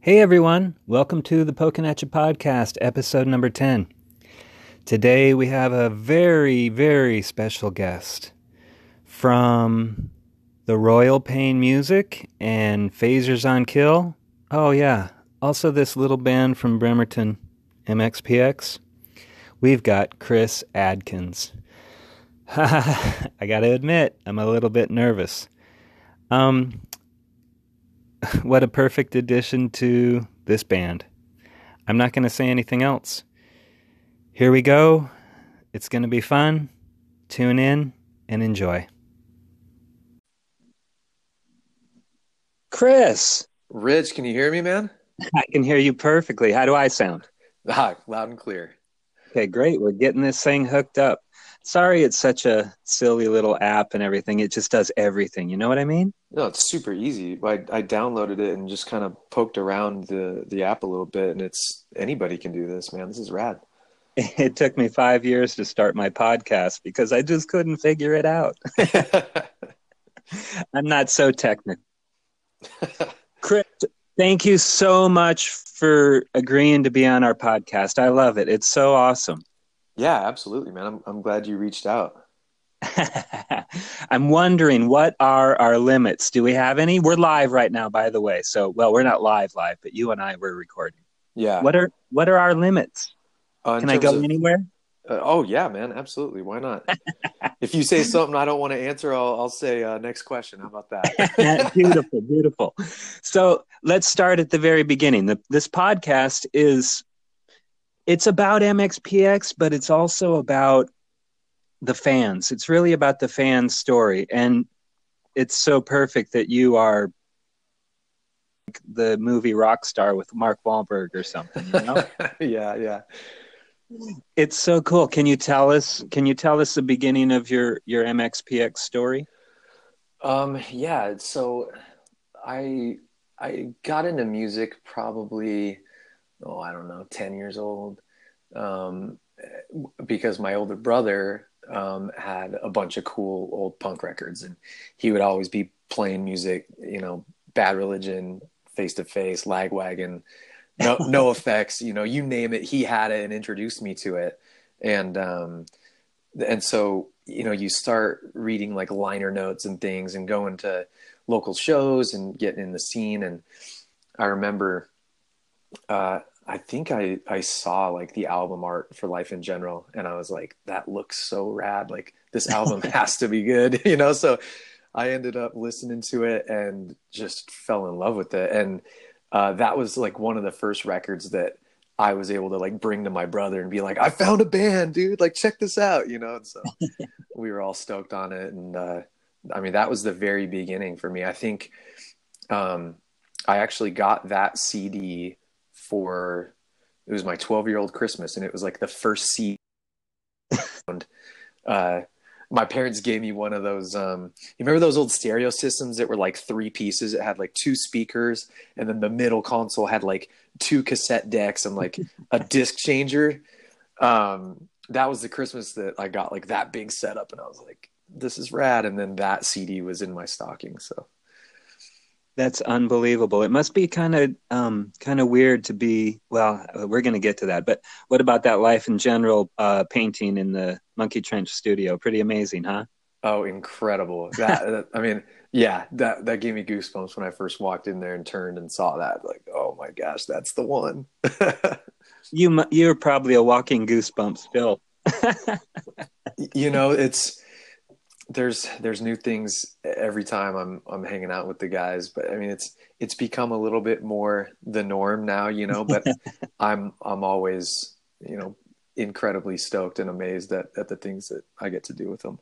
Hey everyone, welcome to the Pokinatcha podcast, episode number 10. Today we have a very, very special guest from the Royal Pain Music and Phasers on Kill. Oh, yeah, also this little band from Bremerton, MXPX. We've got Chris Adkins. I gotta admit, I'm a little bit nervous. Um, what a perfect addition to this band. I'm not going to say anything else. Here we go. It's going to be fun. Tune in and enjoy. Chris, Rich, can you hear me, man? I can hear you perfectly. How do I sound? Ah, loud and clear. Okay, great. We're getting this thing hooked up. Sorry, it's such a silly little app and everything. It just does everything. You know what I mean? No, it's super easy. I, I downloaded it and just kind of poked around the, the app a little bit, and it's anybody can do this, man. This is rad. It took me five years to start my podcast because I just couldn't figure it out. I'm not so technical. Chris, thank you so much for agreeing to be on our podcast. I love it. It's so awesome. Yeah, absolutely, man. I'm I'm glad you reached out. I'm wondering what are our limits? Do we have any? We're live right now, by the way. So, well, we're not live live, but you and I were recording. Yeah. What are what are our limits? Uh, Can I go of- anywhere? uh, oh yeah, man. Absolutely. Why not? if you say something I don't want to answer, I'll I'll say uh, next question. How about that? beautiful, beautiful. So let's start at the very beginning. The, this podcast is it's about MXPX, but it's also about the fans. It's really about the fans' story, and it's so perfect that you are the movie Rockstar with Mark Wahlberg or something. You know? yeah, yeah. it's so cool. Can you tell us? Can you tell us the beginning of your your MXPX story? Um, yeah, so I I got into music probably oh, I don't know, 10 years old. Um, because my older brother um had a bunch of cool old punk records and he would always be playing music, you know, Bad Religion, Face to Face, Lagwagon, no NOFX, you know, you name it, he had it and introduced me to it. And um and so you know you start reading like liner notes and things and going to local shows and getting in the scene and i remember uh i think i i saw like the album art for life in general and i was like that looks so rad like this album has to be good you know so i ended up listening to it and just fell in love with it and uh that was like one of the first records that I was able to like bring to my brother and be like, I found a band, dude. Like, check this out, you know. And so we were all stoked on it, and uh, I mean, that was the very beginning for me. I think um, I actually got that CD for it was my 12 year old Christmas, and it was like the first CD. uh, my parents gave me one of those. Um, you remember those old stereo systems that were like three pieces? It had like two speakers, and then the middle console had like two cassette decks and like a disc changer. Um, that was the Christmas that I got like that big setup, and I was like, "This is rad." And then that CD was in my stocking. So That's unbelievable. It must be kind of um, kind of weird to be. Well, we're going to get to that. But what about that life in general? Uh, painting in the Monkey Trench studio, pretty amazing, huh? Oh, incredible! That, I mean, yeah, that that gave me goosebumps when I first walked in there and turned and saw that. Like, oh my gosh, that's the one. you you're probably a walking goosebumps, Phil. you know, it's there's there's new things every time I'm I'm hanging out with the guys, but I mean, it's it's become a little bit more the norm now, you know. But I'm I'm always you know incredibly stoked and amazed at at the things that I get to do with them.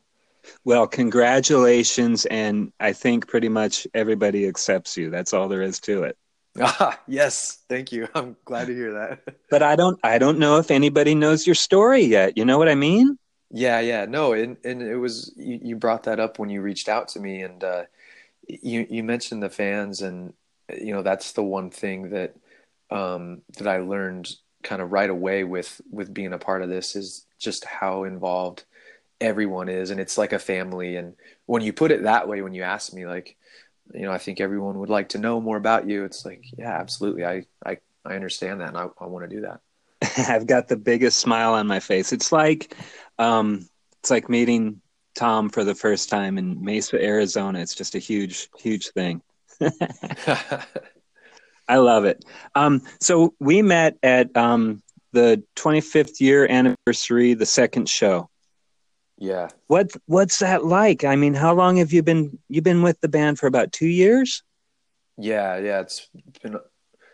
Well, congratulations, and I think pretty much everybody accepts you. That's all there is to it. Ah, yes, thank you. I'm glad to hear that. But I don't I don't know if anybody knows your story yet. You know what I mean? Yeah, yeah, no, and and it was you, you brought that up when you reached out to me, and uh, you you mentioned the fans, and you know that's the one thing that um, that I learned kind of right away with with being a part of this is just how involved everyone is, and it's like a family. And when you put it that way, when you ask me like, you know, I think everyone would like to know more about you. It's like, yeah, absolutely. I, I, I understand that. And I, I want to do that. I've got the biggest smile on my face. It's like, um, it's like meeting Tom for the first time in Mesa, Arizona. It's just a huge, huge thing. I love it. Um, so we met at um, the 25th year anniversary, the second show. Yeah. What What's that like? I mean, how long have you been? You've been with the band for about two years. Yeah, yeah. It's been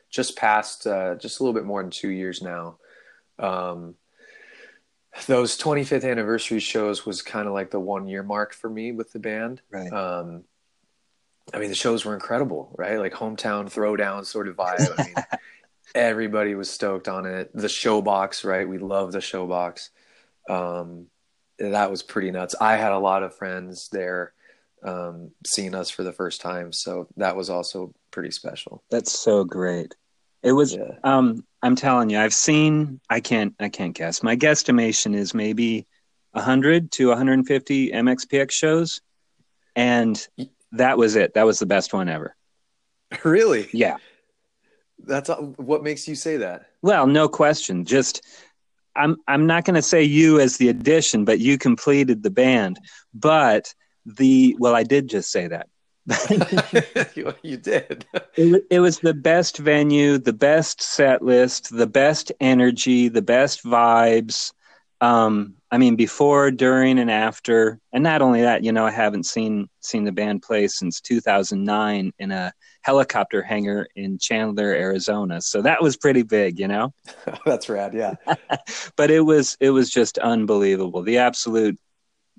just past, uh, just a little bit more than two years now. Um, those 25th anniversary shows was kind of like the one year mark for me with the band. Right. Um, I mean, the shows were incredible, right? Like hometown throwdown sort of vibe. I mean, everybody was stoked on it. The showbox, right? We love the showbox. Um, that was pretty nuts. I had a lot of friends there um, seeing us for the first time, so that was also pretty special. That's so great. It was. Yeah. Um, I'm telling you, I've seen. I can't. I can't guess. My guesstimation is maybe 100 to 150 MXPX shows, and that was it. That was the best one ever. Really? Yeah. That's what makes you say that. Well, no question. Just I'm I'm not going to say you as the addition, but you completed the band. But the well, I did just say that. you, you, did. It, it, was the best venue, the best set list, the best energy, the best vibes. Um, I mean, before, during, and after. And not only that, you know, I haven't seen seen the band play since 2009 in a helicopter hangar in Chandler, Arizona. So that was pretty big, you know. That's rad, yeah. but it was it was just unbelievable. The absolute,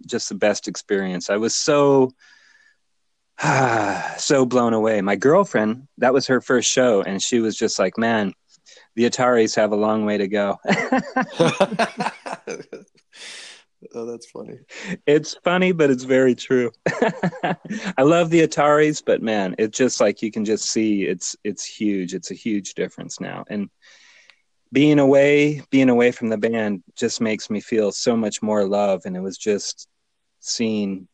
just the best experience. I was so so blown away. My girlfriend, that was her first show, and she was just like, "Man, the Ataris have a long way to go." oh, that's funny. It's funny, but it's very true. I love the Ataris, but man, it's just like you can just see it's it's huge. It's a huge difference now, and being away, being away from the band, just makes me feel so much more love. And it was just seeing,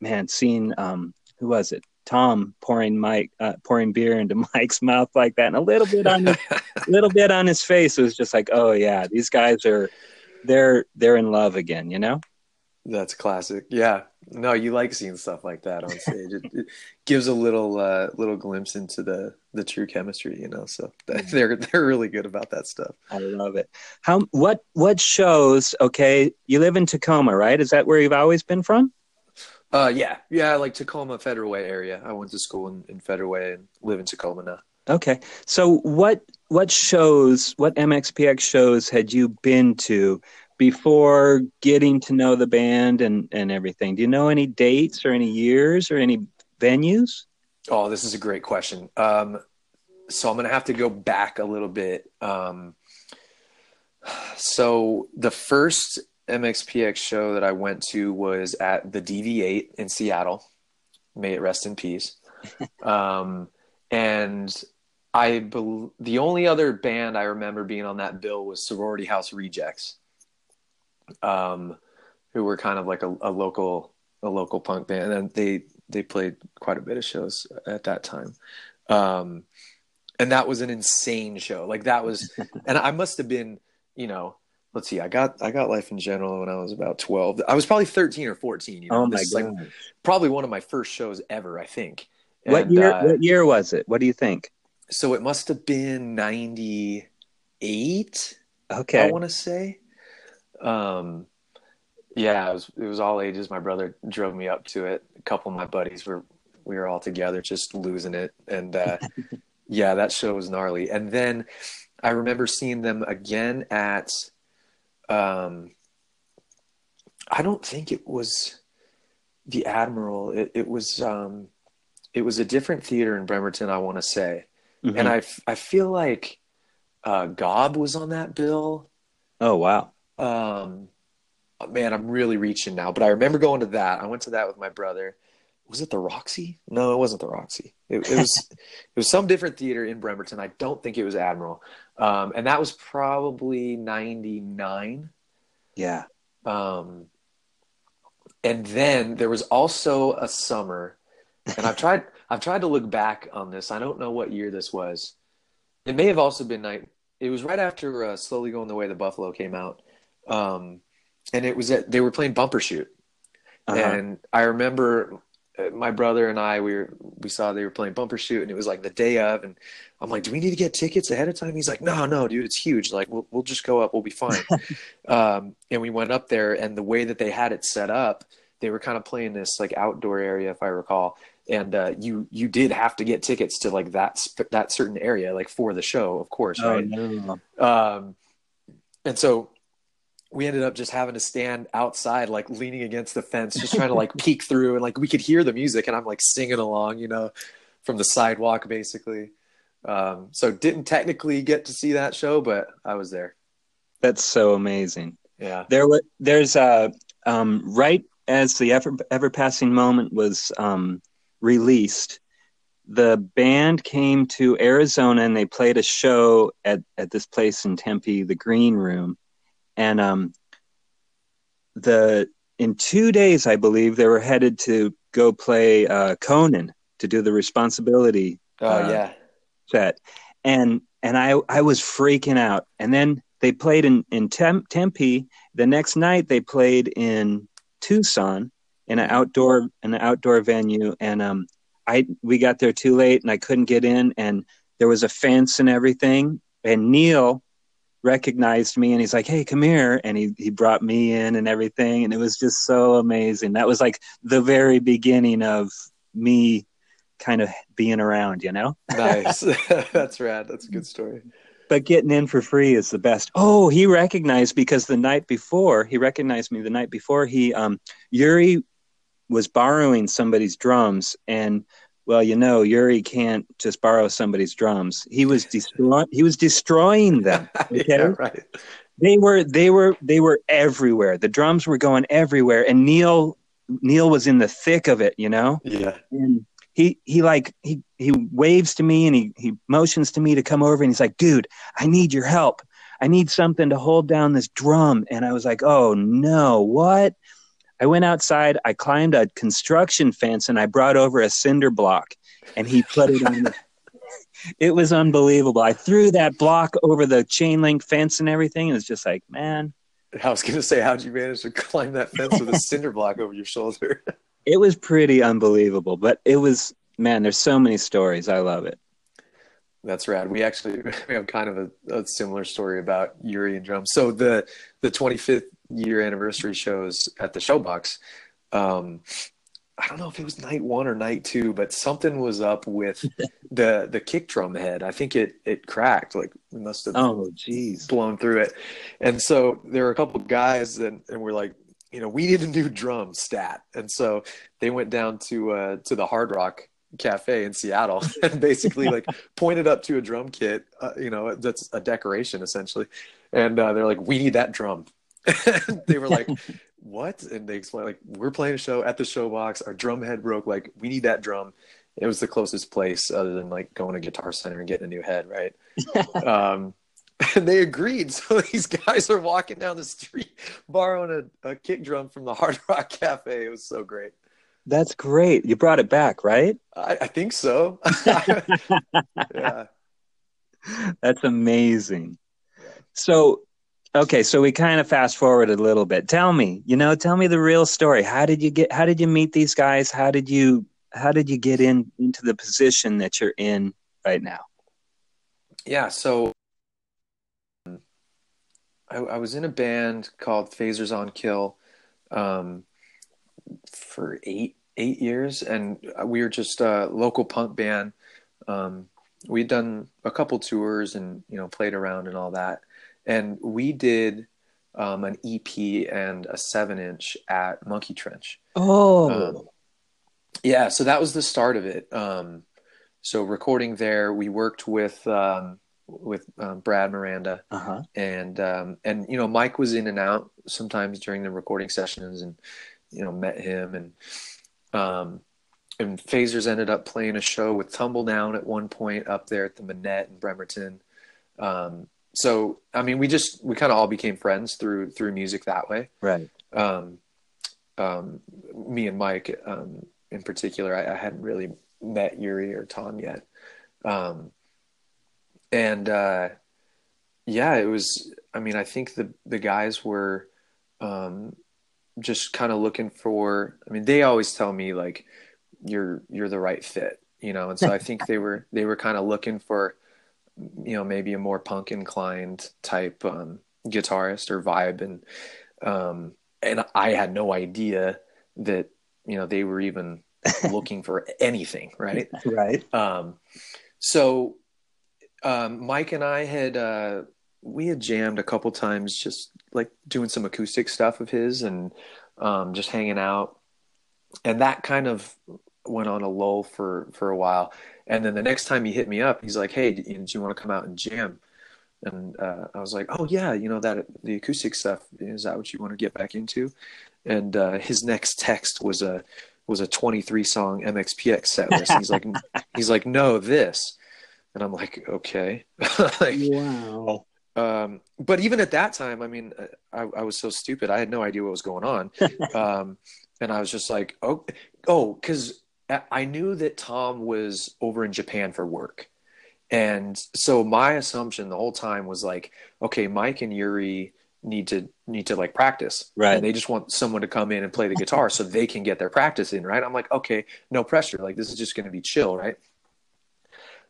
man, seeing um, who was it? Tom pouring Mike uh, pouring beer into Mike's mouth like that, and a little bit on a little bit on his face. It was just like, oh yeah, these guys are they're they're in love again, you know. That's classic. Yeah. No, you like seeing stuff like that on stage. it, it, gives a little uh, little glimpse into the the true chemistry, you know. So they're they're really good about that stuff. I love it. How what what shows? Okay, you live in Tacoma, right? Is that where you've always been from? Uh, yeah, yeah, like Tacoma, Federal Way area. I went to school in, in Federal Way and live in Tacoma now. Okay, so what what shows, what MXPX shows had you been to before getting to know the band and and everything? Do you know any dates or any years or any venues? Oh, this is a great question. Um, so I'm gonna have to go back a little bit. Um, so the first MXPX show that I went to was at the DV8 in Seattle. May it rest in peace. um, and I be- the only other band I remember being on that bill was Sorority House Rejects, um, who were kind of like a, a, local a local punk band, and they they played quite a bit of shows at that time. Um, and that was an insane show. Like that was, and I must have been, you know, let's see, I got I got Life in General when I was about twelve. I was probably thirteen or fourteen. You know? Oh my god! Like probably one of my first shows ever. I think. And, what year? Uh, what year was it? What do you think? So it must have been ninety eight. Okay, I want to say. Um, yeah, it was it was all ages. My brother drove me up to it. A couple of my buddies were we were all together, just losing it, and uh, yeah, that show was gnarly. And then I remember seeing them again at um, I don't think it was the Admiral. It, it was um, it was a different theater in Bremerton. I want to say, mm-hmm. and I I feel like uh, Gob was on that bill. Oh wow. Um, man, I'm really reaching now, but I remember going to that. I went to that with my brother. Was it the Roxy? No, it wasn't the Roxy. It, it was it was some different theater in Bremerton. I don't think it was Admiral. Um, and that was probably 99. Yeah. Um, and then there was also a summer, and I've tried, I've tried to look back on this. I don't know what year this was. It may have also been night. It was right after uh, "Slowly Going the Way the Buffalo" came out, um, and it was at they were playing Bumbershoot, uh-huh. and I remember my brother and I we were we saw they were playing Bumbershoot and it was like the day of, and I'm like, do we need to get tickets ahead of time? He's like, no, no, dude, it's huge. Like, we'll we'll just go up, we'll be fine. um, and we went up there, and the way that they had it set up, they were kind of playing this like outdoor area, if I recall, and uh, you you did have to get tickets to like that that certain area, like for the show, of course, oh, right? No. Um, and so we ended up just having to stand outside, like leaning against the fence, just trying to like peek through, and like we could hear the music, and I'm like singing along, you know, from the sidewalk, basically. Um, so didn't technically get to see that show, but I was there. That's so amazing. Yeah. There was there's a um, right as the ever ever passing moment was um, released. The band came to Arizona and they played a show at, at this place in Tempe, the Green Room, and um, the in two days, I believe, they were headed to go play uh, Conan to do the responsibility. Oh uh, yeah, set, and and I I was freaking out. And then they played in in Temp- Tempe. The next night they played in Tucson in an outdoor in an outdoor venue, and um I we got there too late and I couldn't get in, and there was a fence and everything. And Neil recognized me and he's like, "Hey, come here!" And he he brought me in and everything, and it was just so amazing. That was like the very beginning of me kind of being around, you know? nice. That's rad. That's a good story. But getting in for free is the best. Oh, he recognized because the night before, he recognized me the night before he um Yuri was borrowing somebody's drums and well, you know, Yuri can't just borrow somebody's drums. He was destroying he was destroying them. Okay? yeah, right. They were they were they were everywhere. The drums were going everywhere and Neil Neil was in the thick of it, you know? Yeah. And he he like he he waves to me and he he motions to me to come over and he's like, dude, I need your help. I need something to hold down this drum. And I was like, oh no, what? I went outside, I climbed a construction fence and I brought over a cinder block and he put it on the it was unbelievable. I threw that block over the chain link fence and everything. It was just like, man. I was gonna say, how'd you manage to climb that fence with a cinder block over your shoulder? it was pretty unbelievable, but it was man. There's so many stories. I love it. That's rad. We actually we have kind of a, a similar story about Yuri and drums. So the the 25th year anniversary shows at the Showbox. Um, I don't know if it was night one or night two, but something was up with the the kick drum head. I think it it cracked. Like we must have oh geez blown through it. And so there were a couple guys and and we're like, you know, we need a new drum stat. And so they went down to uh, to the Hard Rock Cafe in Seattle and basically like pointed up to a drum kit, uh, you know, that's a decoration essentially. And uh, they're like, we need that drum. they were like, what? And they explained like, we're playing a show at the showbox. Our drum head broke. Like, we need that drum. It was the closest place other than like going to Guitar Center and getting a new head, right? um, and they agreed. So these guys are walking down the street borrowing a, a kick drum from the Hard Rock Cafe. It was so great. That's great. You brought it back, right? I, I think so. yeah. That's amazing. So, okay, so we kind of fast forward a little bit. Tell me, you know, tell me the real story. How did you get? How did you meet these guys? How did you? How did you get in into the position that you're in right now? Yeah. So I, I, was in a band called Phasers on Kill um, for eight eight years, and we were just a local punk band. Um, we'd done a couple tours and you know played around and all that, and we did um, an EP and a seven inch at Monkey Trench. Oh, um, yeah. So that was the start of it. Um, so recording there, we worked with um, with um, Brad Miranda, uh-huh. and um, and you know Mike was in and out sometimes during the recording sessions, and you know met him and um, and Phasers ended up playing a show with Tumbledown at one point up there at the Manette in Bremerton. Um, so I mean, we just we kind of all became friends through through music that way, right? Um, um, me and Mike um, in particular, I, I hadn't really met Yuri or Tom yet. Um, and uh, yeah, it was. I mean, I think the the guys were um, just kind of looking for. I mean, they always tell me like, "You're you're the right fit," you know. And so I think they were they were kind of looking for, you know, maybe a more punk inclined type um, guitarist or vibe, and um, and I had no idea that you know they were even looking for anything, right? Right. Um, so um, Mike and I had uh, we had jammed a couple times, just like doing some acoustic stuff of his and um, just hanging out, and that kind of went on a lull for for a while. And then the next time he hit me up, he's like, "Hey, do you want to come out and jam?" And uh, I was like, "Oh yeah, you know that the acoustic stuff is that what you want to get back into?" And uh, his next text was a was a 23 song MXPX set list. he's like, he's like, no, this. And I'm like, okay. like, wow. Um, but even at that time, I mean, I, I, was so stupid. I had no idea what was going on. Um, and I was just like, oh, oh, cause I knew that Tom was over in Japan for work. And so my assumption the whole time was like, okay, Mike and Yuri need to need to like practice. Right. And they just want someone to come in and play the guitar so they can get their practice in right? I'm like okay no pressure. Like this is just going to be chill right?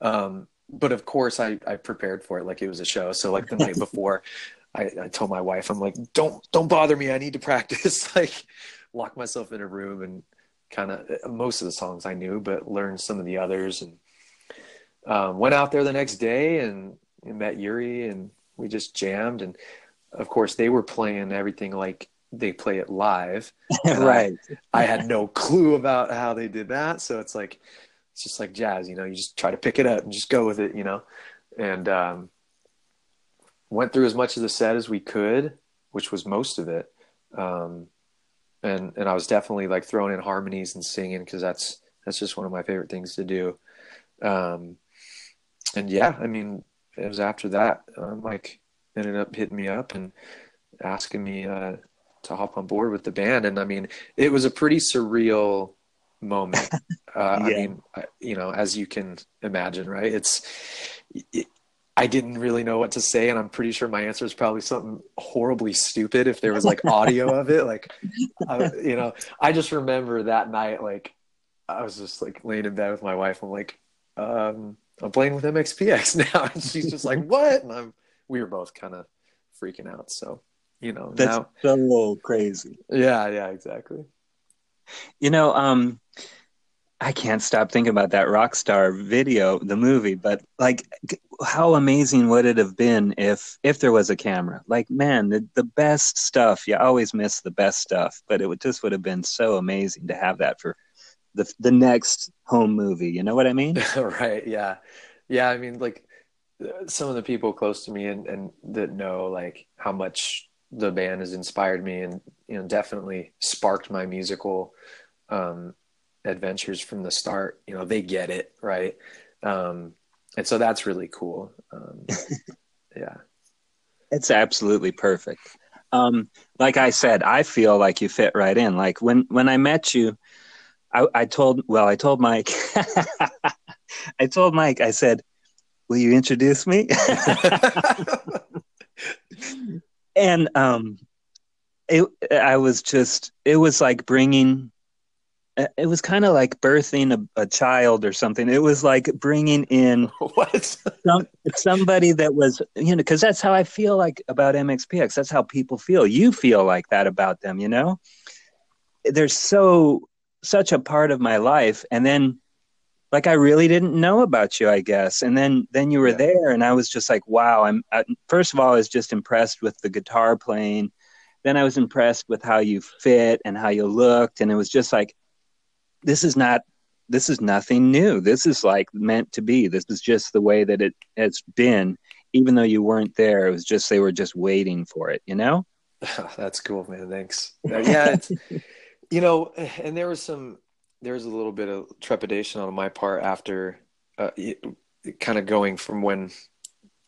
Um but of course i i prepared for it like it was a show. So like the night before I, I told my wife i'm like don't don't bother me. I need to practice. Like lock myself in a room and kind of most of the songs i knew but learned some of the others and um, went out there the next day and, and met yuri and we just jammed. And of course they were playing everything like they play it live. Right I, I, had no clue about how they did that. So it's like it's just like jazz you know you just try to pick it up and just go with it you know? And um, went through as much of the set as we could which was most of it. Um, and and i was definitely like throwing in harmonies and singing because that's that's just one of my favorite things to do um, and yeah i mean it was after that i'm like ended up hitting me up and asking me uh, to hop on board with the band. And I mean, it was a pretty surreal moment. Uh, yeah. I mean, you know, as you can imagine, right? It's, it, I didn't really know what to say, and I'm pretty sure my answer is probably something horribly stupid if there was like audio of it. Like, I, you know, I just remember that night, like, I was just like laying in bed with my wife. I'm like, um, I'm playing with MXPX now, and she's just like, "What?" And I'm we were both kind of freaking out. So, you know, that's now, so crazy. Yeah, yeah, exactly. You know, um, I can't stop thinking about that Rockstar video, the movie, but like how amazing would it have been if if there was a camera? Like man, the, the best stuff, you always miss the best stuff, but it would just would have been so amazing to have that for the the next home movie, you know what I mean? right, yeah. Yeah, I mean like some of the people close to me and, and that know like how much the band has inspired me and you know definitely sparked my musical um, adventures from the start you know they get it right? Um, and so that's really cool. Um, yeah. It's absolutely perfect. Um, like i said i feel like you fit right in. Like when when i met you i, I told well i told mike i told mike i said will you introduce me? and um, it, I was just, it was like bringing, Uh, it was kind of like birthing a, a, child or something. It was like bringing in what some, somebody that was, you know, because that's how I feel like about MXPX. That's how people feel. You feel like that about them, you know. They're so such a part of my life, and then like I really didn't know about you, I guess. And then then you were yeah. there, and I was just like, wow. I'm I, first of all, I was just impressed with the guitar playing. Then I was impressed with how you fit and how you looked, and it was just like, this is not, this is nothing new. This is like meant to be. This is just the way that it has been. Even though you weren't there, it was just they were just waiting for it. You know. That's cool, man. Thanks. Yeah, it's, you know, and there was some there was a little bit of trepidation on my part after uh, kind of going from when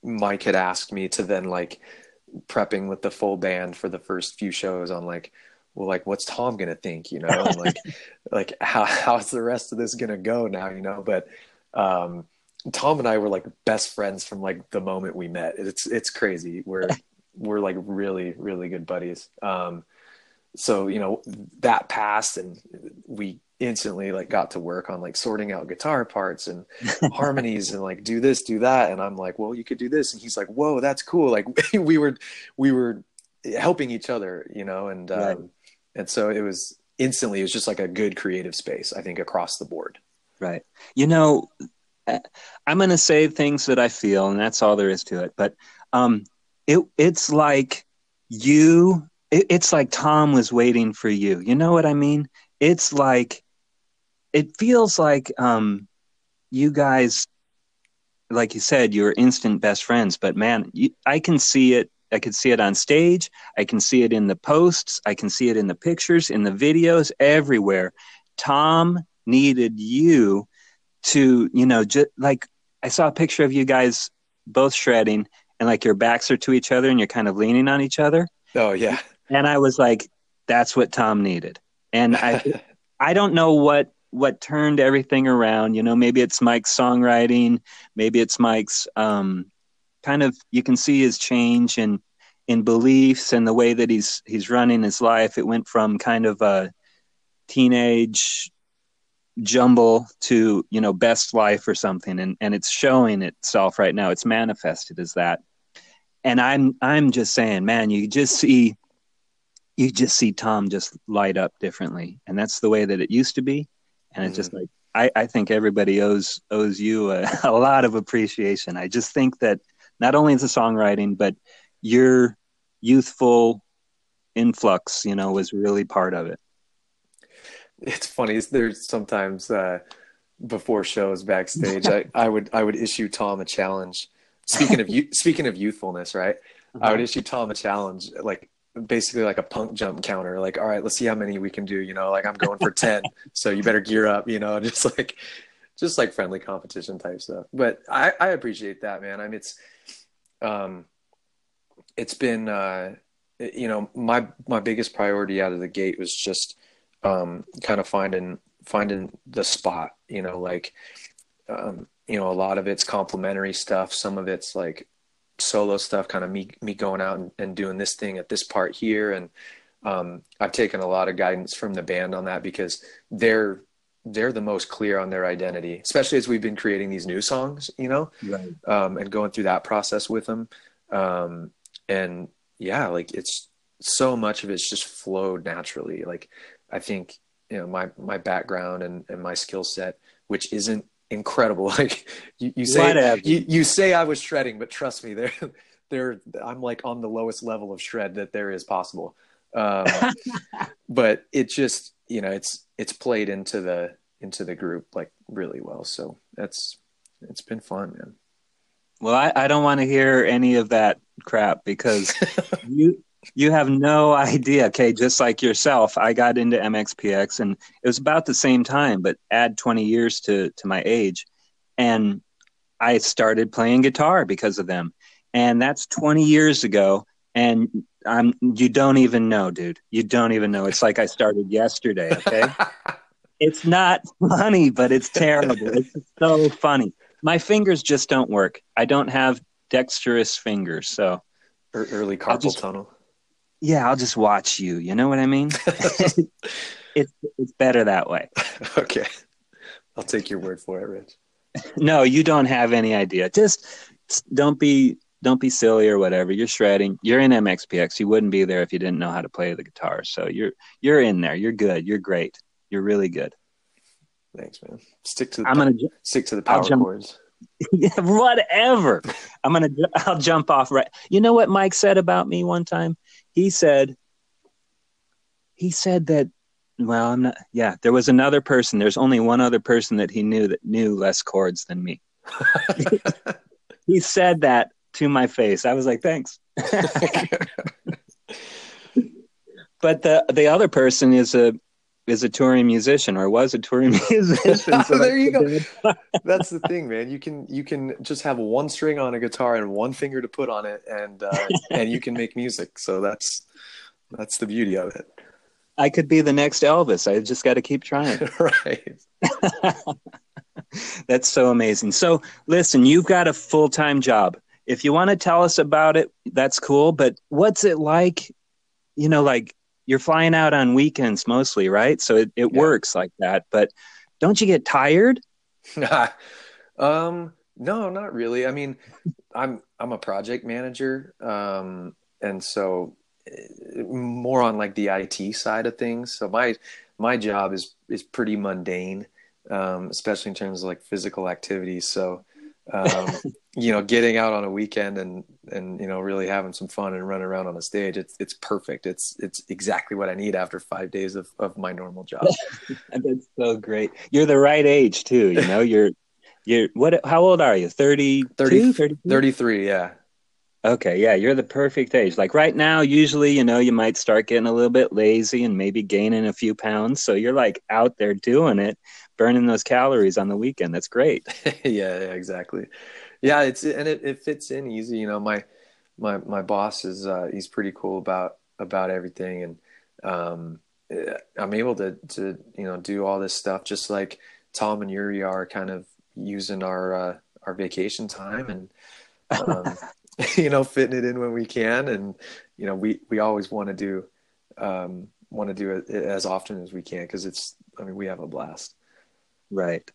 Mike had asked me to then like prepping with the full band for the first few shows on like well, like, what's Tom gonna think, you know, and like, like how how's the rest of this gonna go now, you know? But um, Tom and I were like best friends from like the moment we met. It's it's crazy. We're we're like really really good buddies. Um, so you know that passed, and we instantly like got to work on like sorting out guitar parts and harmonies and like do this do that and i'm like well you could do this and he's like whoa that's cool like we were we were helping each other you know and um, right. And so it was instantly it was just like a good creative space i think across the board right you know i'm going to say things that i feel and that's all there is to it but um it it's like you it, it's like tom was waiting for you you know what i mean it's like it feels like um, you guys, like you said, you're instant best friends. But man, you, I can see it. I can see it on stage. I can see it in the posts. I can see it in the pictures, in the videos, everywhere. Tom needed you to, you know, just like I saw a picture of you guys both shredding, and like your backs are to each other, and you're kind of leaning on each other. Oh yeah. And I was like, that's what Tom needed. And I, I don't know what what turned everything around. You know, maybe it's Mike's songwriting, maybe it's Mike's um, kind of. You can see his change in in beliefs and the way that he's he's running his life. It went from kind of a teenage jumble to you know best life or something and and it's showing itself right now it's manifested as that and i'm i'm just saying man you just see you just see tom just light up differently and that's the way that it used to be and it's just mm-hmm. like I, I think everybody owes owes you a, a lot of appreciation. I just think that not only is the songwriting, but your youthful influx, you know, was really part of it. It's funny. There's sometimes uh, before shows backstage, I, I would I would issue Tom a challenge. Speaking of speaking of youthfulness, right? Uh-huh. I would issue Tom a challenge, like basically like a punk jump counter like all right let's see how many we can do you know like i'm going for 10 so you better gear up you know just like just like friendly competition type stuff but i i appreciate that man i mean it's um it's been uh you know my my biggest priority out of the gate was just um kind of finding finding the spot you know like um you know a lot of it's complementary stuff. Some of it's like solo stuff, kind of me me going out and, and doing this thing at this part here, and um, I've taken a lot of guidance from the band on that because they're they're the most clear on their identity, especially as we've been creating these new songs, you know, right. um, and going through that process with them. Um, and yeah, like it's so much of it's just flowed naturally. Like I think, you know, my, my background and, and my skill set, which isn't incredible. Like you, you say, you, you say I was shredding, but trust me, there, there, I'm like on the lowest level of shred that there is possible. Um, but it just, you know, it's, it's played into the, into the group like really well. So that's, it's been fun, man. Well, I, I don't want to hear any of that crap because you, you have no idea. Okay, just like yourself, I got into MXPX and it was about the same time, but add 20 years to to my age. And I started playing guitar because of them. And that's 20 years ago and I'm you don't even know, dude. You don't even know. It's like I started yesterday, okay? it's not funny, but it's terrible. It's so funny. My fingers just don't work. I don't have dexterous fingers, so early carpal just, tunnel yeah, I'll just watch you. You know what I mean? it's it's better that way. Okay, I'll take your word for it, Rich. no, you don't have any idea. Just don't be don't be silly or whatever. You're shredding. You're in MXPX. You wouldn't be there if you didn't know how to play the guitar. So you're you're in there. You're good. You're great. You're really good. Thanks, man. Stick to the I'm gonna stick to the power chords. yeah, whatever. I'm gonna I'll jump off right. You know what Mike said about me one time? He said he said that well, I'm not yeah, there was another person. There's only one other person that he knew that knew less chords than me. he said that to my face. I was like, "Thanks." but the the other person is a is a touring musician or was a touring musician. So there you go. That's the thing, man. You can you can just have one string on a guitar and one finger to put on it, and uh, and you can make music. So that's that's the beauty of it. I could be the next Elvis. I just got to keep trying. right. That's so amazing. So, listen, you've got a full time job. If you want to tell us about it, that's cool. But what's it like? You know, like you're flying out on weekends mostly, right? So it, it yeah. works like that. But don't you get tired? um, no, not really. I mean, I'm I'm a project manager, um, and so eh, more on like the IT side of things. So my my job is is pretty mundane um, especially in terms of like physical activities. So, um, you know, getting out on a weekend and and you know really having some fun and running around on a stage, it's it's perfect. It's it's exactly what I need after five days of of my normal job. That's so great. You're the right age too. You know, you're you're what? How old are you? 30, 30 33, Yeah. Okay, yeah, you're the perfect age. Like right now, usually, you know, you might start getting a little bit lazy and maybe gaining a few pounds. So you're like out there doing it, burning those calories on the weekend. That's great. yeah, yeah, exactly. Yeah, it's and it, it fits in easy. You know, my my my boss is uh, he's pretty cool about about everything, and um, eh, I'm able to to you know do all this stuff just like Tom and Yuri are kind of using our uh, our vacation time and. Um, you know, fitting it in when we can. And, you know, we, we always want to do, um, want to do it as often as we can. Cause it's, I mean, we have a blast. Right.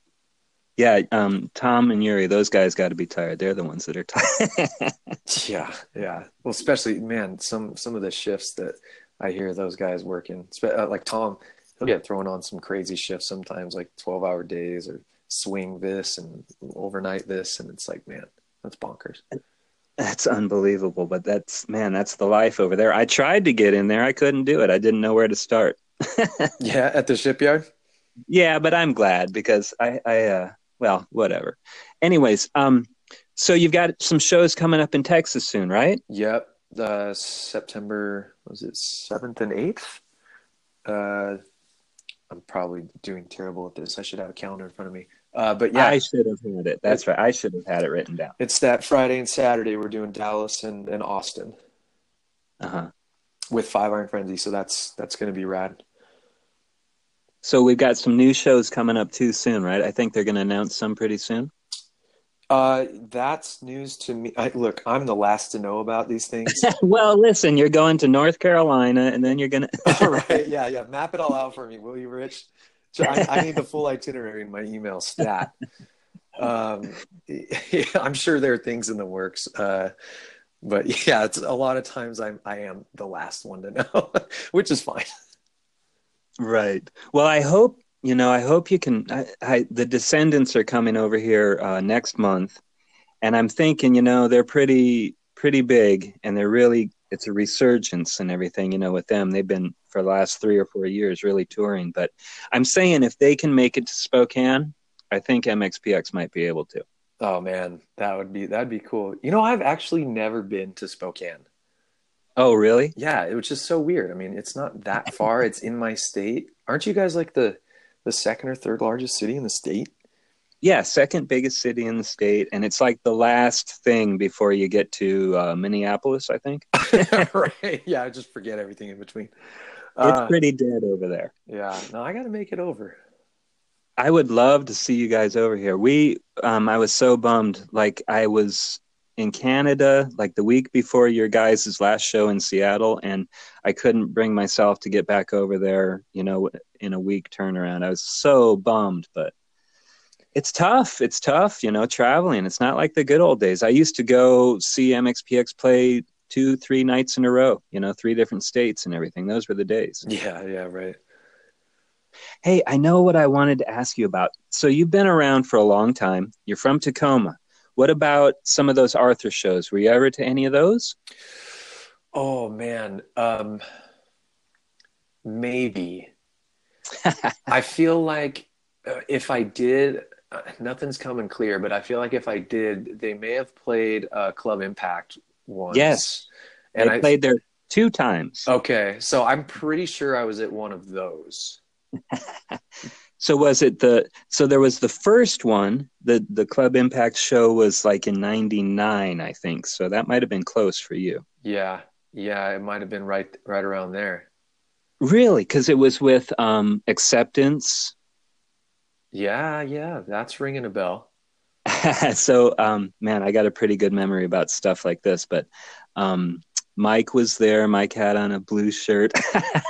Yeah. Um, Tom and Yuri, those guys got to be tired. They're the ones that are tired. yeah. Yeah. Well, especially man, some, some of the shifts that I hear those guys working, uh, like Tom, he'll get thrown on some crazy shifts sometimes, like 12 hour days or swing this and overnight this. And it's like, man, that's bonkers. That's unbelievable, but that's man, that's the life over there. I tried to get in there, I couldn't do it. I didn't know where to start. yeah, at the shipyard. Yeah, but I'm glad because I, I, uh, well, whatever. Anyways, um, so you've got some shows coming up in Texas soon, right? Yep, uh, September was it seventh and eighth? Uh, I'm probably doing terrible at this. I should have a calendar in front of me. Uh, but yeah, I should have had it. That's right. I should have had it written down. It's that Friday and Saturday. We're doing Dallas and, and Austin. Uh huh. With Five Iron Frenzy, so that's that's going to be rad. So we've got some new shows coming up too soon, right? I think they're going to announce some pretty soon. Uh, that's news to me. I, look, I'm the last to know about these things. well, listen, you're going to North Carolina, and then you're gonna. all right, yeah, yeah. Map it all out for me, will you, Rich? I, I, need the full itinerary in my email stat. Um, yeah, I'm sure there are things in the works, uh, but yeah, it's a lot of times I'm I am the last one to know, which is fine. Right. Well, I hope you know. I hope you can. I, I, the Descendents are coming over here uh, next month, and I'm thinking, you know, they're pretty pretty big, and they're really it's a resurgence and everything. You know, with them, they've been for the last three or four years really touring. But I'm saying if they can make it to Spokane, I think MXPX might be able to. Oh man, that would be that'd be cool. You know, I've actually never been to Spokane. Oh, really? Yeah, it was just so weird. I mean, it's not that far. it's in my state. Aren't you guys like the the second or third largest city in the state? Yeah, second biggest city in the state, and it's like the last thing before you get to uh, Minneapolis, I think. right? Yeah, I just forget everything in between. It's uh, pretty dead over there. Yeah, no, I got to make it over. I would love to see you guys over here. We, um, I was so bummed. Like I was in Canada like the week before your guys' last show in Seattle, and I couldn't bring myself to get back over there, you know, in a week turnaround. I was so bummed, but it's tough. It's tough, you know, traveling. It's not like the good old days. I used to go see MXPX play two, three nights in a row, you know, three different states and everything. Those were the days. Yeah, yeah, right. Hey, I know what I wanted to ask you about. So you've been around for a long time. You're from Tacoma. What about some of those Arthur shows? Were you ever to any of those? Oh man, um, maybe. I feel like uh, if I did, uh, nothing's coming clear, but I feel like if I did, they may have played uh, Club Impact once. Yes, and I played there two times. Okay, so I'm pretty sure I was at one of those. So was it the so there was the first one, the the Club Impact show was like in 99, I think. So that might have been close for you. Yeah. Yeah, it might have been right right around there. Really? Because it was with um, acceptance. Yeah, yeah, that's ringing a bell. so, um, man, I got a pretty good memory about stuff like this. But um, Mike was there. Mike had on a blue shirt.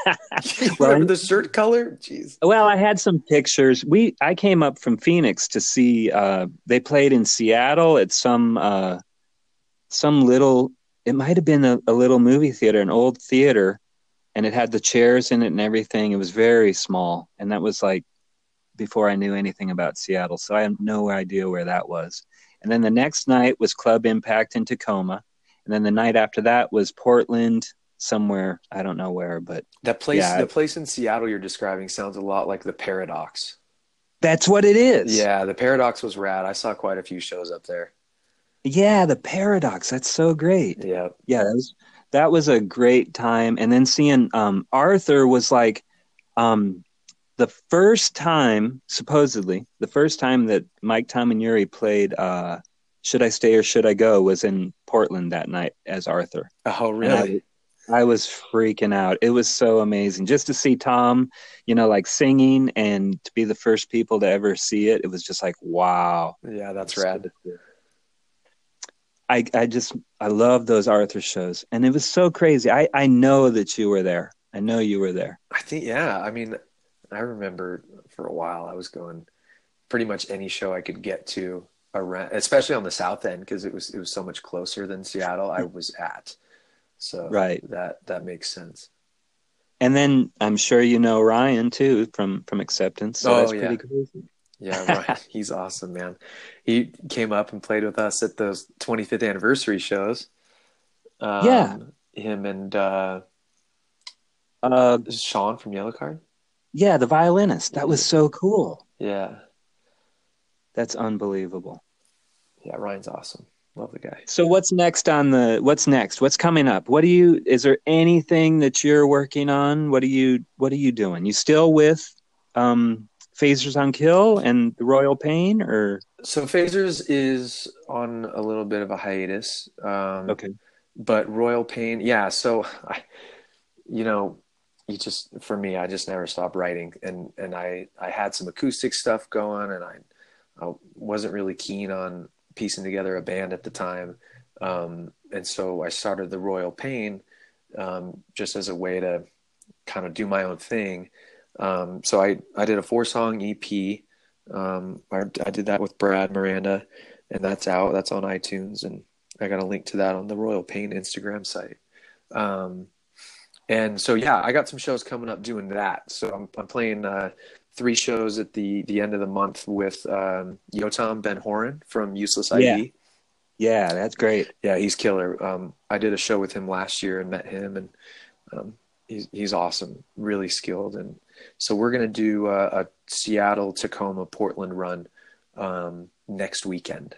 Remember the shirt color? Jeez. Well, I had some pictures. We I came up from Phoenix to see. Uh, they played in Seattle at some uh, some little. It might have been a, a little movie theater, an old theater, and it had the chairs in it and everything. It was very small, and that was like before I knew anything about Seattle, so I have no idea where that was. And then the next night was Club Impact in Tacoma, and then the night after that was Portland, somewhere I don't know where, but that place, yeah, the place in Seattle you're describing sounds a lot like the Paradox. That's what it is. Yeah, the Paradox was rad. I saw quite a few shows up there. Yeah, the Paradox. That's so great. Yeah, yeah, that was that was a great time. And then seeing um, Arthur was like um, the first time, supposedly, the first time that Mike Tom and Yuri played uh, "Should I Stay or Should I Go" was in Portland that night as Arthur. Oh, really? I, I was freaking out. It was so amazing just to see Tom, you know, like singing and to be the first people to ever see it. It was just like, wow. Yeah, that's rad. I, I just I love those Arthur shows, and it was so crazy. I I know that you were there. I know you were there. I think yeah. I mean, I remember for a while I was going pretty much any show I could get to around, especially on the south end because it was it was so much closer than Seattle. I was at, so right that that makes sense. And then I'm sure you know Ryan too from from Acceptance. So oh that's yeah. pretty crazy. Yeah, right. He's awesome, man. He came up and played with us at those 25th anniversary shows. Um, yeah, him and uh, uh, Sean from Yellowcard. Yeah, the violinist. That was so cool. Yeah, that's unbelievable. Yeah, Ryan's awesome. Love the guy. So what's next on the what's next? What's coming up? What do you is there anything that you're working on? What are you what are you doing? You still with um Phasers on Kill and the Royal Pain, or so Phasers is on a little bit of a hiatus. Um, okay, but Royal Pain, yeah. So, I, you know, you just for me, I just never stopped writing, and and I I had some acoustic stuff going, and I I wasn't really keen on piecing together a band at the time, um, and so I started the Royal Pain um, just as a way to kind of do my own thing um, so I, I did a four song EP. Um, I, I, did that with Brad Miranda, and that's out. That's on iTunes, and I got a link to that on the Royal Pain Instagram site. Um, and so yeah, I got some shows coming up doing that. So I'm, I'm playing uh, three shows at the the end of the month with um, Yotam Ben Horin from Useless ID. Yeah. yeah, that's great. Yeah, he's killer. Um, I did a show with him last year and met him, and um, he's he's awesome, really skilled, and so we're going to do a, a, Seattle, Tacoma, Portland run um, next weekend.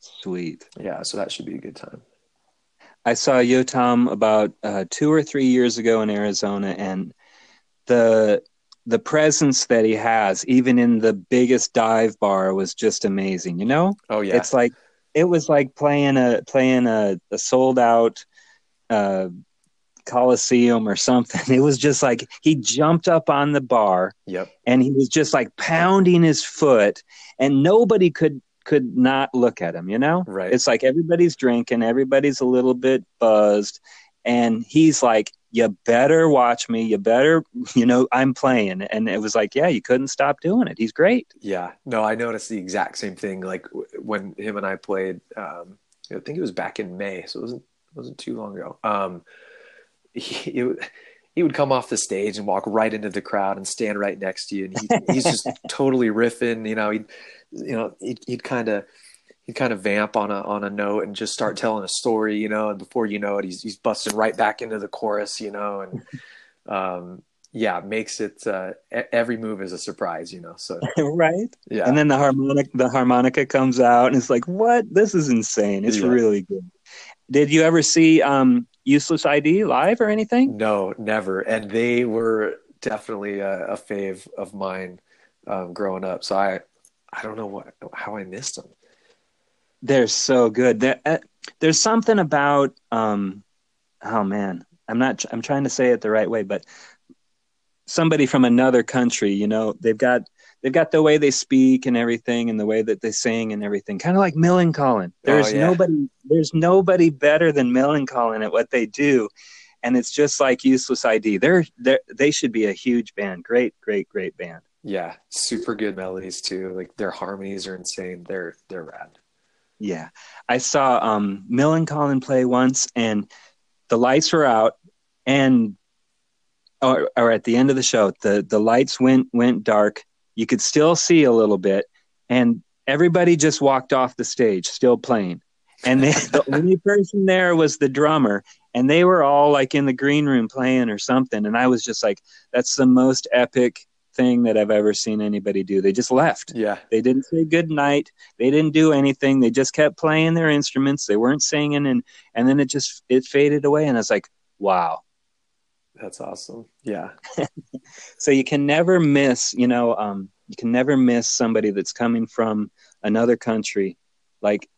Sweet. Yeah, so that should be a good time. I saw Yotam about uh, two or three years ago in Arizona, and the the presence that he has, even in the biggest dive bar, was just amazing. You know? Oh yeah. It's like it was like playing a playing a, a sold out uh, Coliseum or something. It was just like he jumped up on the bar. Yep. And he was just like pounding his foot and nobody could could not look at him, you know? Right. It's like everybody's drinking, everybody's a little bit buzzed, and he's like, You better watch me, you better you know, I'm playing. And it was like, Yeah, you couldn't stop doing it. He's great. Yeah. No, I noticed the exact same thing. Like when him and I played um I think it was back in May, so it wasn't it wasn't too long ago. Um he, he would come off the stage and walk right into the crowd and stand right next to you, and he, he's just totally riffing. You know, he, you know, he'd, he'd kind of he'd kind of vamp on a on a note and just start telling a story. You know, and before you know it, he's he's busting right back into the chorus. You know, and um, yeah, makes it uh, every move is a surprise. You know, so right, yeah, and then the harmonic the harmonica comes out, and it's like, what? This is insane. It's yeah. really good. Did you ever see um, Useless ID live or anything? No, never. And they were definitely a, a fave of mine um, growing up. So I, I don't know what how I missed them. They're so good. uh, there's something about um, oh man, I'm not. I'm trying to say it the right way, but somebody from another country, you know, they've got they've got the way they speak and everything and the way that they sing and everything. Kind of like Millencolin. There's oh, yeah. nobody there's nobody better than Millencolin at what they do. And it's just like useless ID. They're, they're they should be a huge band. Great, great, great band. Yeah, super good melodies too. Like their harmonies are insane. They're they're rad. Yeah, I saw um, Millencolin play once, and the lights were out, and or, or at the end of the show, the the lights went went dark. You could still see a little bit, and everybody just walked off the stage, still playing. And they, the only person there was the drummer, and they were all like in the green room playing or something. And I was just like, "That's the most epic thing that I've ever seen anybody do. They just left. Yeah. They didn't say good night. They didn't do anything. They just kept playing their instruments. They weren't singing and and then it just it faded away and I was like, wow. That's awesome. Yeah. so you can never miss, you know, um, you can never miss somebody that's coming from another country. Like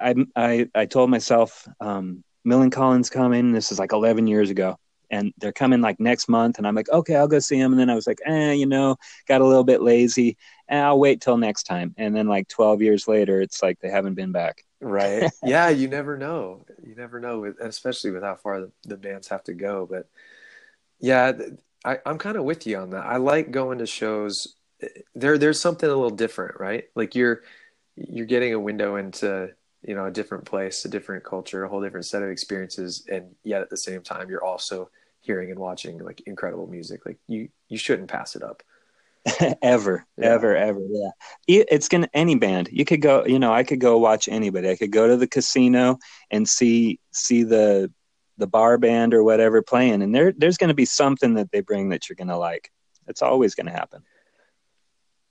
I I I told myself um Millencolin's coming. This is like 11 years ago and they're coming like next month and i'm like okay i'll go see them and then i was like eh you know got a little bit lazy and i'll wait till next time. And then like 12 years later it's like they haven't been back. Right. Yeah you never know. You never know especially with how far the, the bands have to go but yeah I, i'm kind of with you on that. I like going to shows there there's something a little different right? Like you're you're getting a window into you know a different place a different culture a whole different set of experiences and yet at the same time you're also hearing and watching like incredible music. Like you, you shouldn't pass it up. ever, yeah. ever, ever. Yeah. It's gonna any band. You could go. You know, I could go watch anybody. I could go to the casino and see see the the bar band or whatever playing, and there there's going to be something that they bring that you're going to like. It's always going to happen.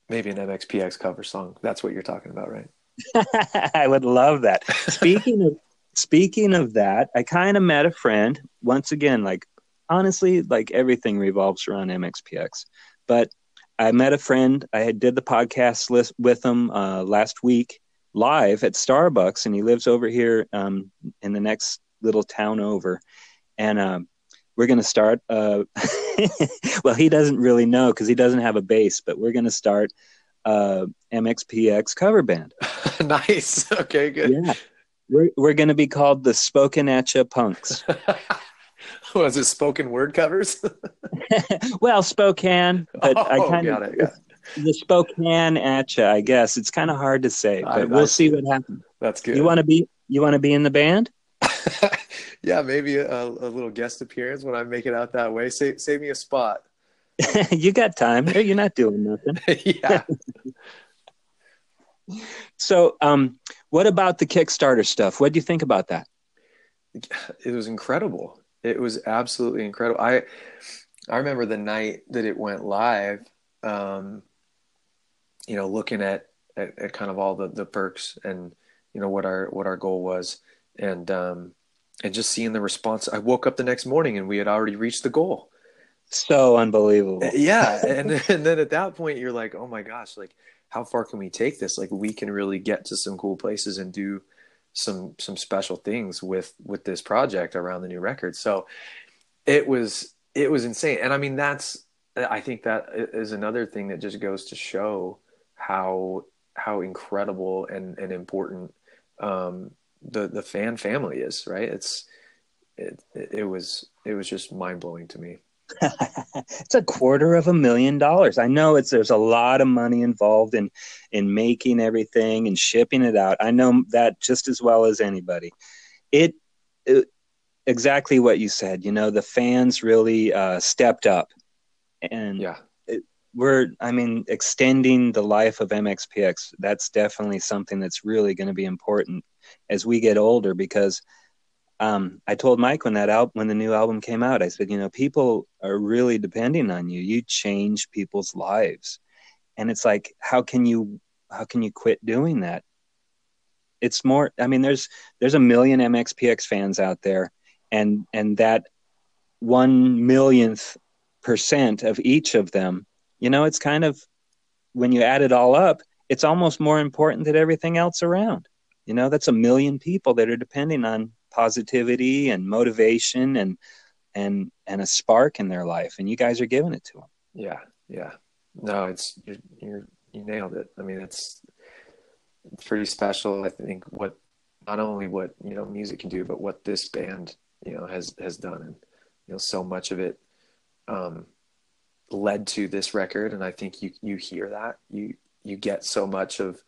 Maybe an MXPX cover song. That's what you're talking about, right? I would love that. Speaking of speaking of that, I kind of met a friend once again, like honestly, like everything revolves around MXPX. But I met a friend. I had did the podcast list with him uh, last week live at Starbucks, and he lives over here um, in the next little town over. And uh, we're going to start. Uh, well, he doesn't really know because he doesn't have a bass, but we're going to start uh, MXPX cover band. nice. Okay, good. Yeah. We're, we're going to be called the Spoken Atcha Punks. Was it spoken word covers? well, Spokane, but oh, I kind of the Spokane at you. I guess it's kind of hard to say, but I, we'll I see what happens. That's good. You want to be you want to be in the band? yeah, maybe a, a, little guest appearance when I make it out that way. Save save me a spot. you got time. You're not doing nothing. yeah. so, um, what about the Kickstarter stuff? What do you think about that? It was incredible it was absolutely incredible. I I remember the night that it went live. Um, you know, looking at, at, at kind of all the the perks and you know what our what our goal was, and um, and just seeing the response. I woke up the next morning and we had already reached the goal. So unbelievable. Yeah, and and then at that point you're like, oh my gosh, like how far can we take this? Like we can really get to some cool places and do some some special things with with this project around the new record. So it was it was insane, and I mean that's I think that is another thing that just goes to show how how incredible and and important um, the the fan family is. Right? It's it it was it was just mind blowing to me. It's a quarter of a million dollars. I know it's there's a lot of money involved in in making everything and shipping it out. I know that just as well as anybody. It, it exactly what you said. You know, the fans really uh, stepped up, and yeah, it, we're I mean extending the life of MXPX. That's definitely something that's really going to be important as we get older because um, I told Mike when that album, when the new album came out, I said, you know, people are really depending on you. You change people's lives, and it's like, how can you, how can you quit doing that? It's more. I mean, there's there's a million MXPX fans out there, and and that one millionth percent of each of them, you know, it's kind of when you add it all up, it's almost more important than everything else around. You know, that's a million people that are depending on positivity and motivation and and and a spark in their life and you guys are giving it to them Yeah, yeah. No, it's you're, you're you nailed it. I mean, it's it's pretty special. I think what not only what you know music can do, but what this band you know has has done, and you know so much of it um, led to this record. And I think you you hear that you you get so much of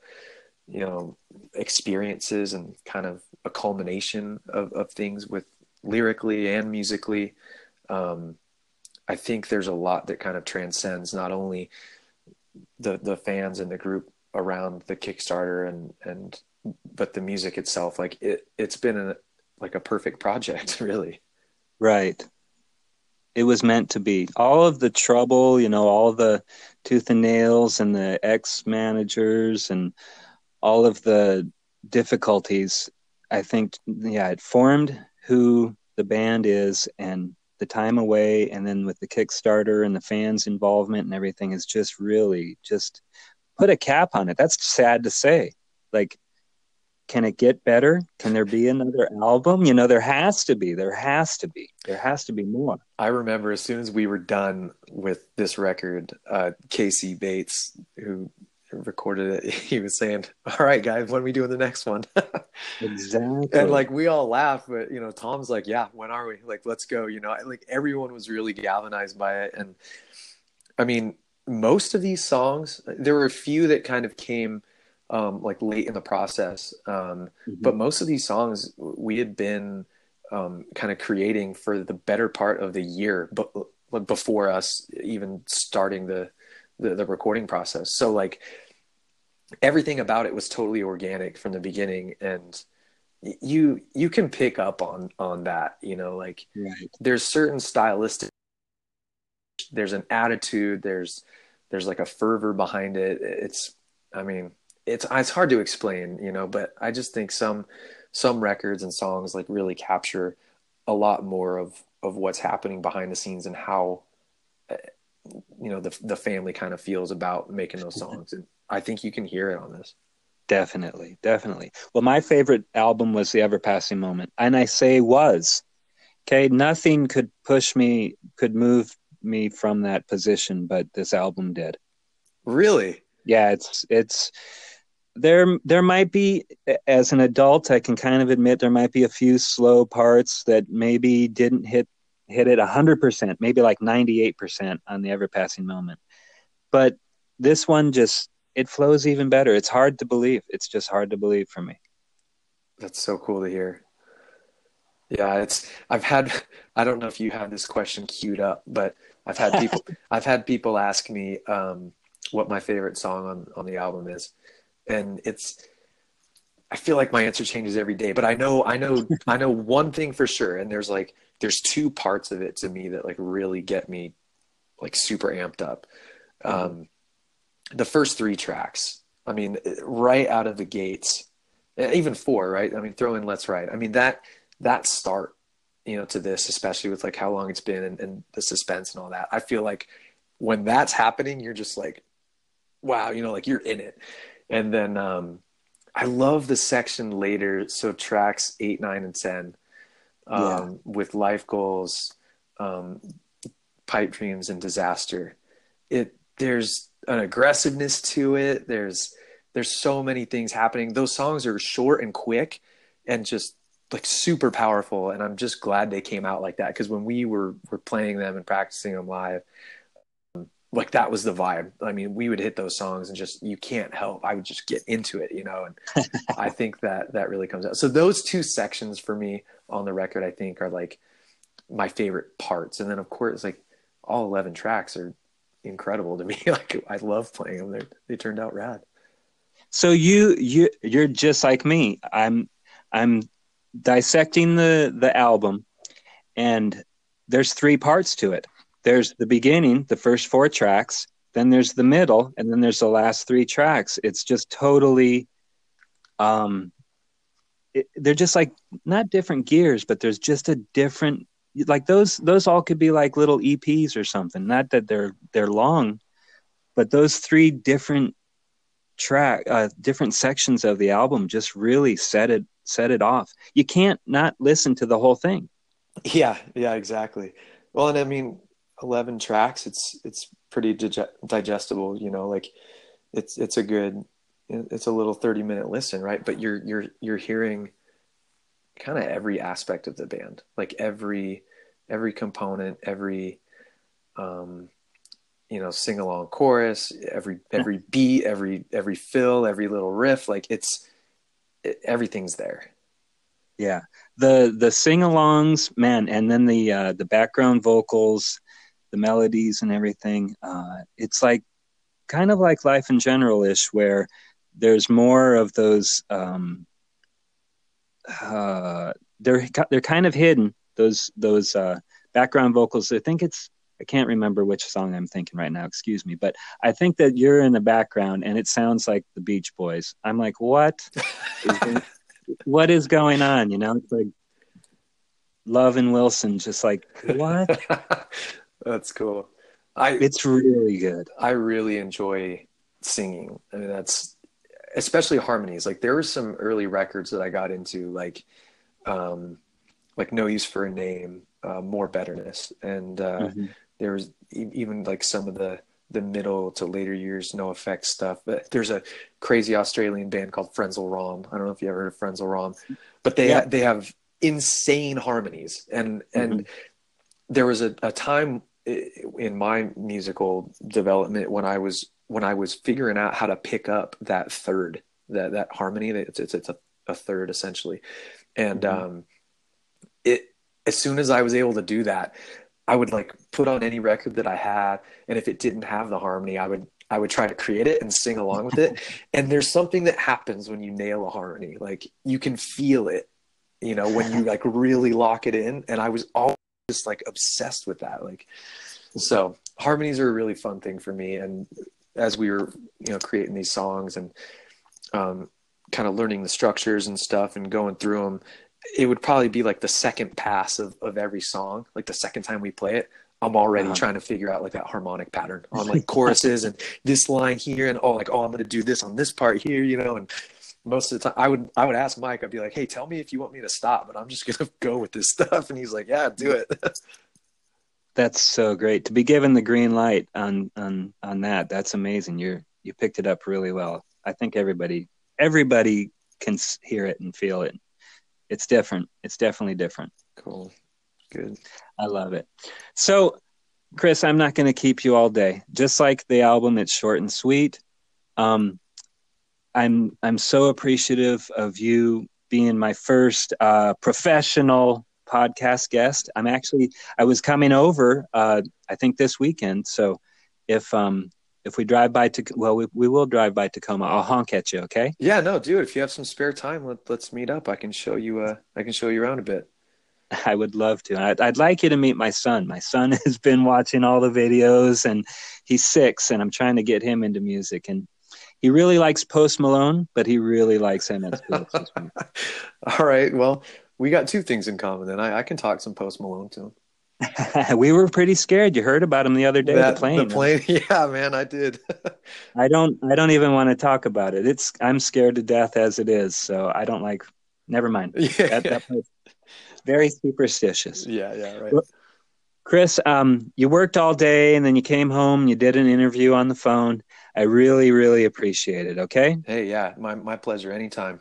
you know experiences and kind of a culmination of, of things with lyrically and musically. Um, I think there's a lot that kind of transcends not only the the fans and the group around the Kickstarter and and but the music itself. Like it it's been a like a perfect project really. Right. It was meant to be. All of the trouble you know all the tooth and nails and the ex managers and all of the difficulties i think yeah it formed who the band is and the time away. And then with the kickstarter and the fans involvement and everything is just really just put a cap on it. That's sad to say. Like can it get better? Can there be another album? You know there has to be. There has to be. There has to be more. I remember as soon as we were done with this record uh, casey bates who recorded it, he was saying, "All right, guys, when are we doing the next one?" exactly. And like we all laugh, but you know, Tom's like, "Yeah, when are we? Like, let's go." You know, like everyone was really galvanized by it, and I mean, most of these songs, there were a few that kind of came um, like late in the process, um, mm-hmm. but most of these songs we had been um, kind of creating for the better part of the year, but before us even starting the the, the recording process. So like everything about it was totally organic from the beginning and you you can pick up on on that you know like right. there's certain stylistic there's an attitude there's there's like a fervor behind it it's i mean it's it's hard to explain you know but i just think some some records and songs like really capture a lot more of of what's happening behind the scenes and how you know the the family kind of feels about making those songs. And i think you can hear it on this. Definitely. Definitely. Well my favorite album was the ever passing moment. And i say was. Okay. Nothing could push me could move me from that position but this album did. Really? Yeah. It's it's there there might be as an adult i can kind of admit there might be a few slow parts that maybe didn't hit hit it 100%, maybe like 98% on the ever passing moment. But this one just, it flows even better. It's hard to believe. It's just hard to believe for me. That's so cool to hear. Yeah, it's, I've had, I don't know if you have this question queued up, but I've had people, I've had people ask me um, what my favorite song on, on the album is. And it's, I feel like my answer changes every day, but I know, I know, I know one thing for sure. And there's like, there's two parts of it to me that like really get me like super amped up. Um, the first three tracks, I mean, right out of the gates, even four, right? I mean, throw in Let's Ride. I mean, that, that start, you know, to this, especially with like how long it's been and, and the suspense and all that. I feel like when that's happening, you're just like, wow, you know, like you're in it. And then, um, I love the section later. So tracks eight, nine, and 10 um, yeah. with life goals, um, pipe dreams, and disaster. It there's an aggressiveness to it. There's there's so many things happening. Those songs are short and quick, and just like super powerful. And I'm just glad they came out like that because when we were were playing them and practicing them live, like that was the vibe. I mean, we would hit those songs and just you can't help. I would just get into it, you know. And I think that that really comes out. So those two sections for me on the record, I think, are like my favorite parts. And then of course, like all eleven tracks are incredible to me. like I love playing them. They they turned out rad. So you you you're just like me. I'm I'm dissecting the the album, and there's three parts to it there's the beginning, the first four tracks, then there's the middle, and then there's the last three tracks. It's just totally, um, it, they're just like not different gears, but there's just a different like those those all could be like little EPs or something. Not that they're they're long, but those three different track uh, different sections of the album just really set it set it off. You can't not listen to the whole thing. Yeah, yeah, exactly. Well, and I mean, 11 tracks it's it's pretty dig- digestible. You know, like it's it's a good it's a little 30 minute listen, right? But you're you're you're hearing kind of every aspect of the band, like every every component, every um, you know sing along chorus, every every beat, every every fill, every little riff. Like it's it, everything's there. Yeah, the the sing-alongs, man, and then the uh, the background vocals, the melodies, and everything. Uh, it's like kind of like life in general ish, where there's more of those. Um, uh, they're they're kind of hidden. Those those uh, background vocals. I think it's I can't remember which song I'm thinking right now. Excuse me, but I think that you're in the background and it sounds like the Beach Boys. I'm like, what? what is going on? You know, it's like Love and Wilson, just like what? that's cool. I it's really good. I really enjoy singing. I mean, that's especially harmonies. Like there were some early records that I got into, like um, like No Use for a Name, uh, More Betterness, and uh, mm-hmm there was even like some of the the middle to later years NOFX stuff. But there's a crazy Australian band called Frenzal Rhomb. I don't know if you ever heard of Frenzal Rhomb, but they yeah. they have insane harmonies and and mm-hmm. there was a, a time in my musical development when I was when I was figuring out how to pick up that third that that harmony it's it's, it's a, a third essentially and mm-hmm. um it as soon as I was able to do that I would like put on any record that I had, and if it didn't have the harmony, I would I would try to create it and sing along with it. and there's something that happens when you nail a harmony. Like you can feel it, you know, when you like really lock it in. And I was always just like obsessed with that. Like so harmonies are a really fun thing for me. And as we were, you know, creating these songs and um, kind of learning the structures and stuff and going through them, it would probably be like the second pass of, of every song like the second time we play it i'm already uh-huh. trying to figure out like that harmonic pattern on like choruses and this line here and oh like oh i'm gonna do this on this part here you know and most of the time i would i would ask mike i'd be like hey tell me if you want me to stop but i'm just gonna go with this stuff and he's like yeah do it that's so great to be given the green light on on on that that's amazing you're you picked it up really well i think everybody everybody can hear it and feel it it's different. It's definitely different. Cool. Good. I love it. So, Chris, I'm not going to keep you all day. Just like the album, it's short and sweet. Um, I'm I'm so appreciative of you being my first uh, professional podcast guest. I'm actually I was coming over uh, I think this weekend. So if um, if we drive by to well we, we will drive by tacoma. I'll honk at you okay? Yeah no dude if you have some spare time let, let's meet up. I can show you uh i can show you around a bit. I would love to. I'd, I'd like you to meet my son. My son has been watching all the videos and he's six and i'm trying to get him into music and he really likes post malone but he really likes ms all right well we got two things in common then I, I can talk some post malone to him we were pretty scared. You heard about him the other day. That, the plane. The plane. Yeah, man, I did. I don't. I don't even want to talk about it. It's. I'm scared to death as it is. So I don't like. Never mind. Yeah. That, that very superstitious. Yeah. Yeah. Right. Well, Chris, um, you worked all day and then you came home. You did an interview on the phone. I really, really appreciate it. Okay. Hey, yeah, my my pleasure. Anytime.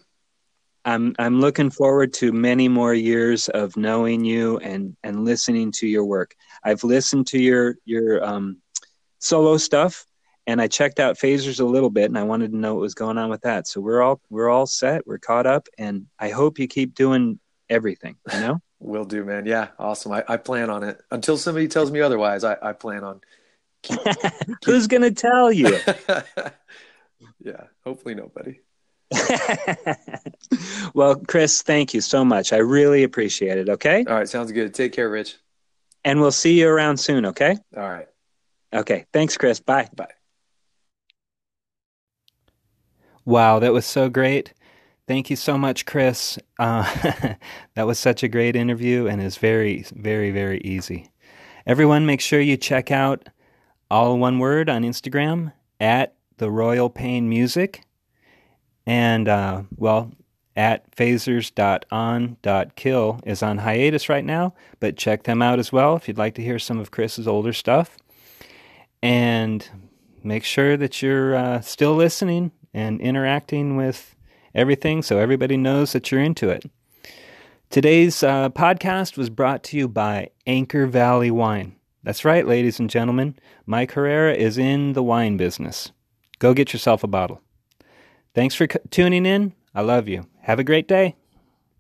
I'm I'm looking forward to many more years of knowing you and and listening to your work. I've listened to your your um, solo stuff, and I checked out Phasers a little bit, and I wanted to know what was going on with that. So we're all we're all set. We're caught up, and I hope you keep doing everything. You know, will do, man. Yeah, awesome. I, I plan on it until somebody tells me otherwise. I, I plan on. Keep, keep... Who's gonna tell you? yeah, hopefully nobody. well, Chris, thank you so much. I really appreciate it. Okay. All right. Sounds good. Take care, Rich. And we'll see you around soon. Okay. All right. Okay. Thanks, Chris. Bye. Bye. Wow, that was so great. Thank you so much, Chris. Uh, that was such a great interview and is very, very, very easy. Everyone, make sure you check out all one word on Instagram at the Royal Pain Music. And, uh, well, at phasers.on.kill is on hiatus right now, but check them out as well if you'd like to hear some of Chris's older stuff. and make sure that you're uh, still listening and interacting with everything so everybody knows that you're into it. Today's uh, podcast was brought to you by Anchor Valley Wine. That's right, ladies and gentlemen. Mike Herrera is in the wine business. Go get yourself a bottle. Thanks for c- tuning in. I love you. Have a great day.